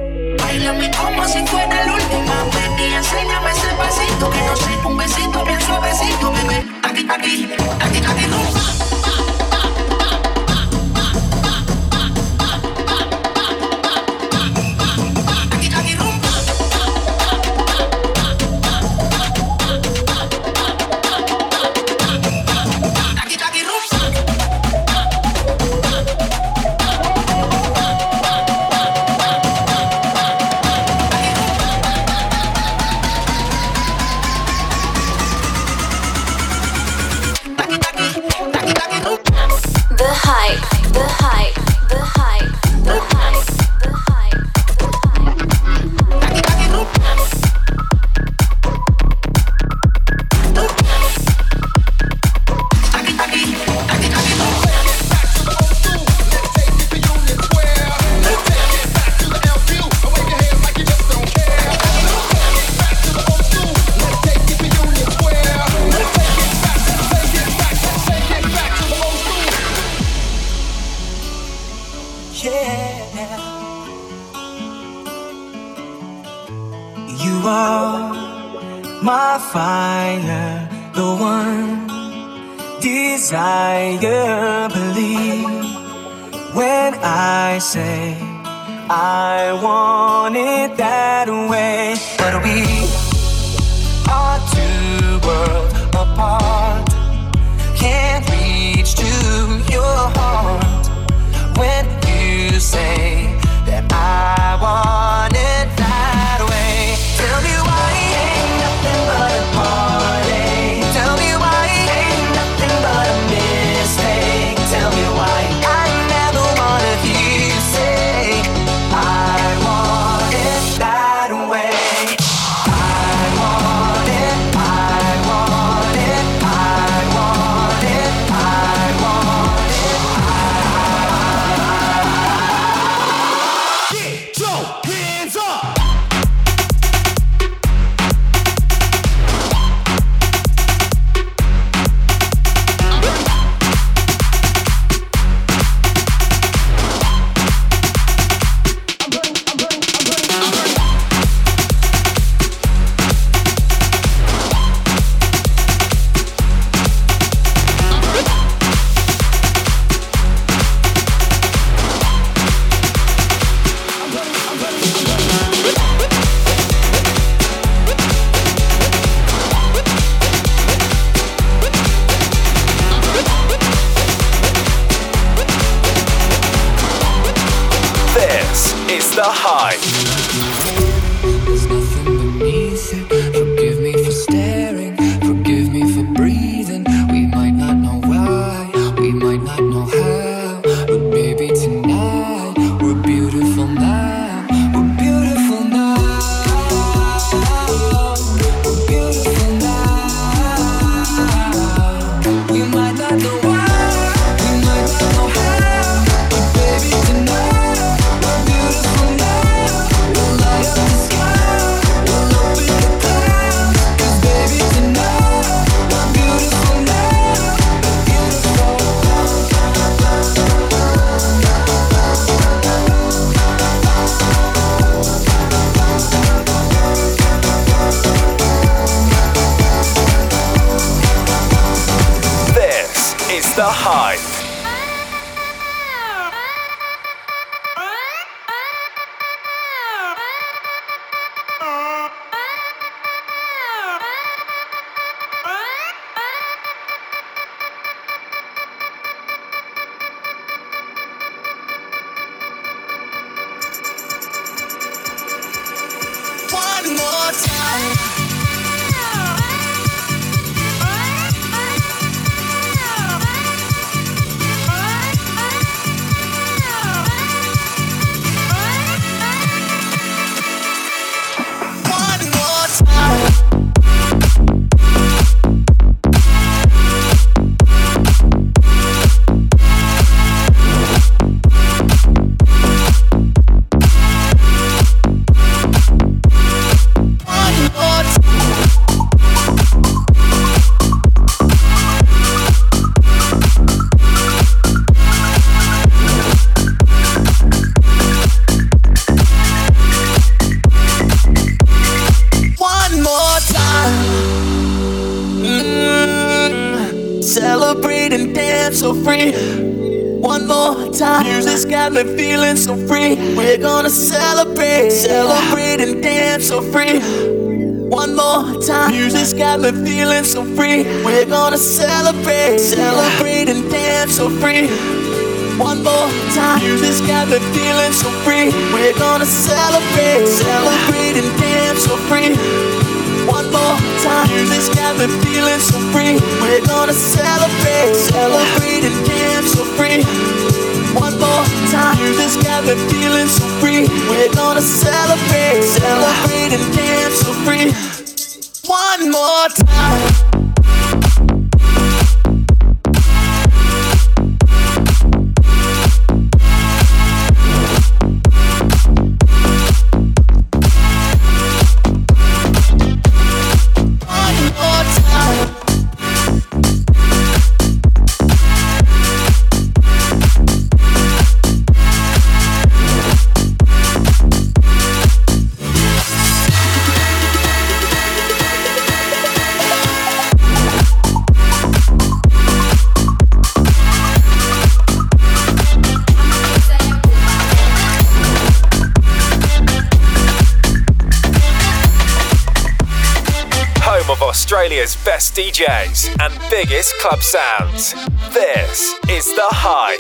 DJs and biggest club sounds. This is The Hype.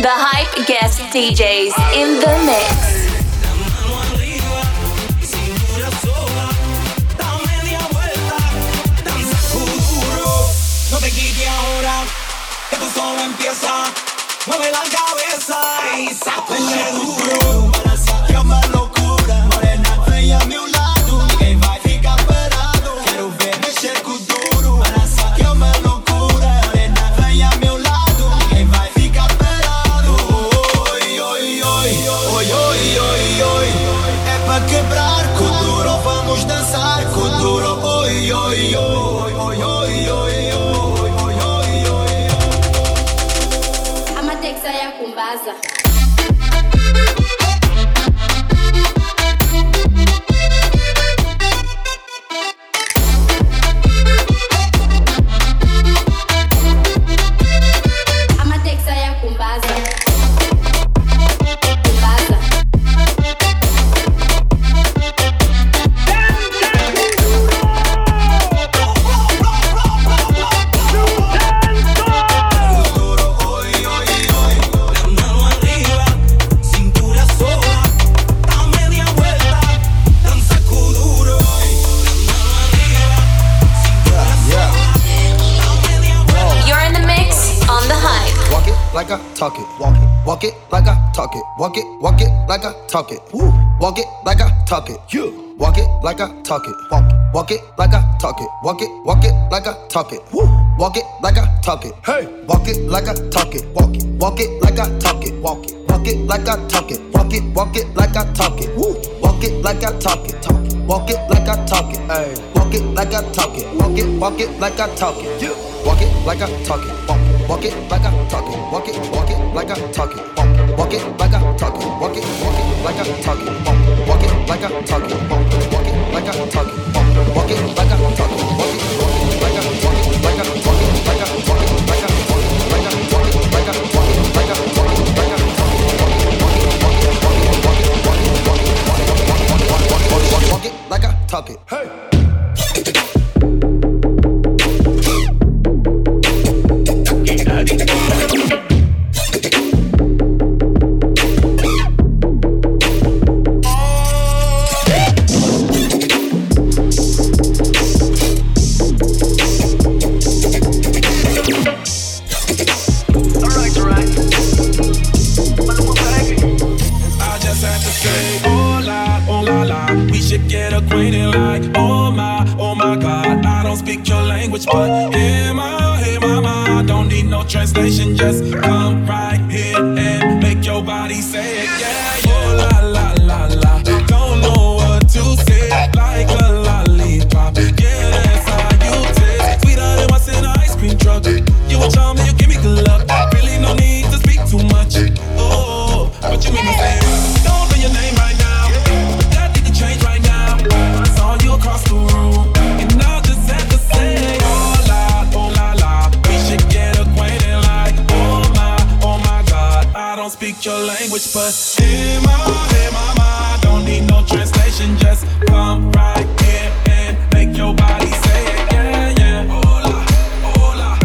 The Hype guest DJs in the mix.
Mueve la cabeza y sacude duro. Llama locura, morena,
bella mi talk it. Woo. Walk it like I talk it. You. Walk it like I talk it. Walk it, walk it like I talk it. Walk it, walk it like I talk it. Woo. Walk it like I talk it. Hey. Walk it like I talk it. Walk it, walk it like I talk it. Walk it, walk it like I talk it. Walk it, walk it like I talk it. Woo. Walk it like I talk it. Talk it. Walk it like I talk it. Hey. Walk it like I talk it. Walk it, walk it like I talk it. You. Walk it like I talk it. Walk it, walk it like I talk it. Walk it, walk it like I talk it. Walk it, walk it like I talk it. Walk it, walk it like I talk it. Walk it, walk it like I talk it. Walk it, walk it like I talk it. Walk it, walk it like I talk it. Walk it, walk it like I walk it like I walk it like I walk it like I walk it like I walk it like I walk it like I walk it like I walk it like I talk it. Hey.
Just come right here and make your body say it, yeah, yeah. Hola, hola,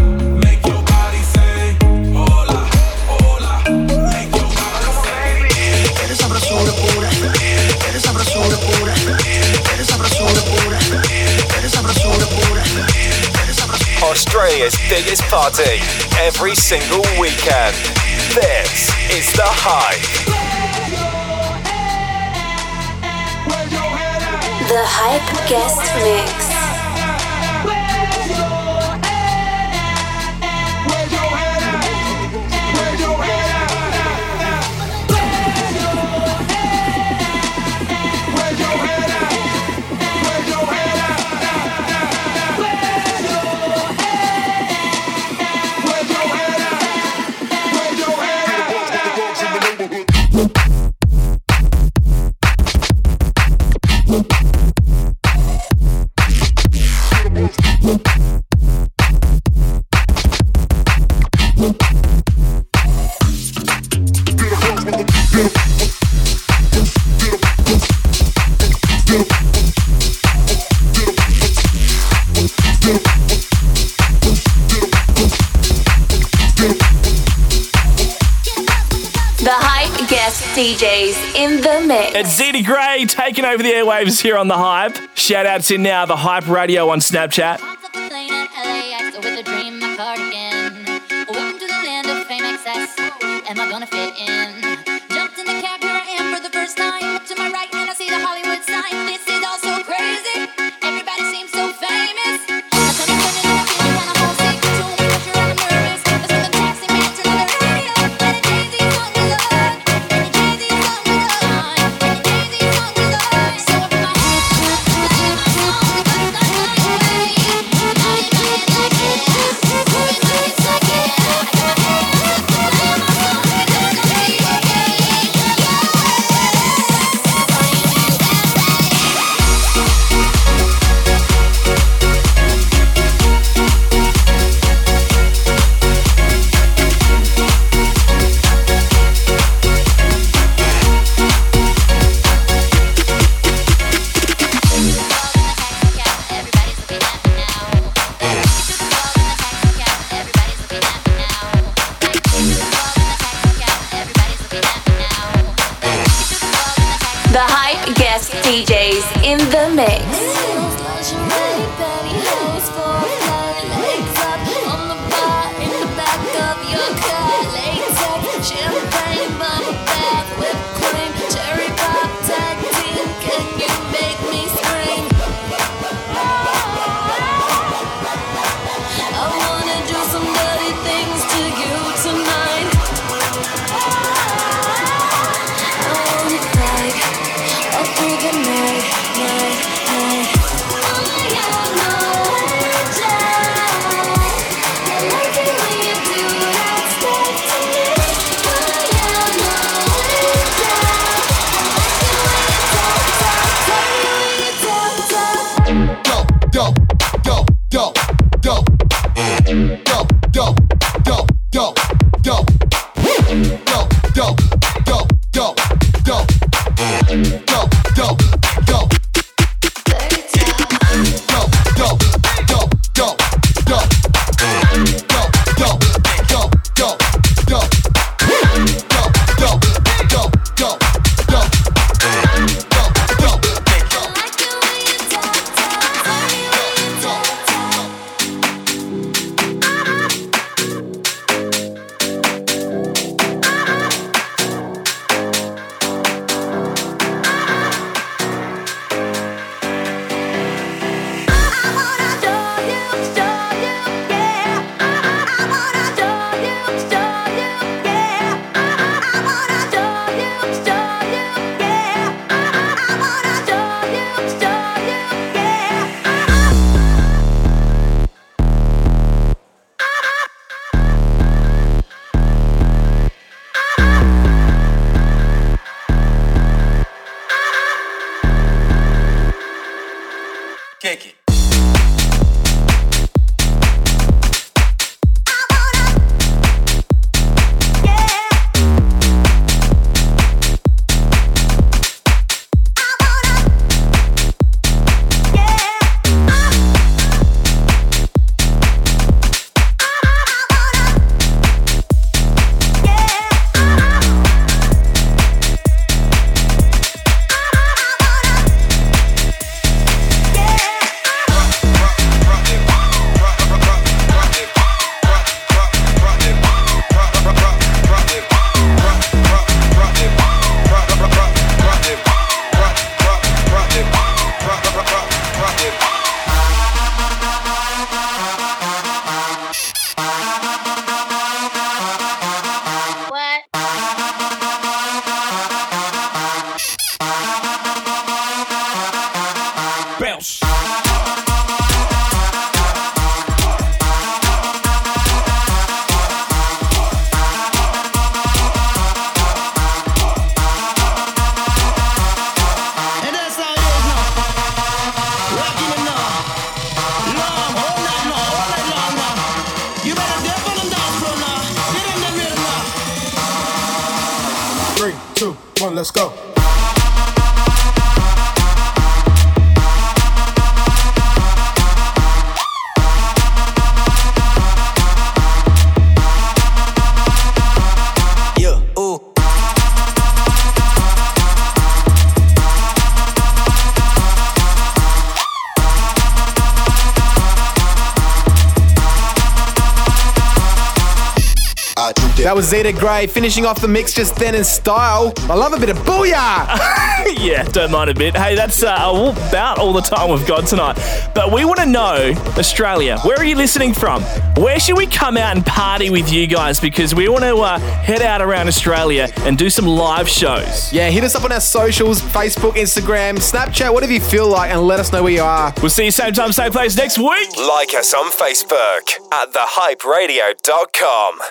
make your body say, hola, hola, make your body say.
Eres sabrosura pura, eres sabrosura pura, eres sabrosura pura, eres sabrosura pura,
Australia's biggest party every single weekend. This is the hype.
The Hype Guest Mix.
It's Zida Gray taking over the airwaves here on The Hype. Shout out to now The Hype Radio on Snapchat.
Zida Gray finishing off the mix just then in style. I love a bit of booyah!
yeah, don't mind a bit. Hey, that's uh, about all the time we've got tonight. But we want to know, Australia, where are you listening from? Where should we come out and party with you guys? Because we want to uh, head out around Australia and do some live shows.
Yeah, hit us up on our socials Facebook, Instagram, Snapchat, whatever you feel like, and let us know where you are.
We'll see you same time, same place next week.
Like us on Facebook at thehyperadio.com.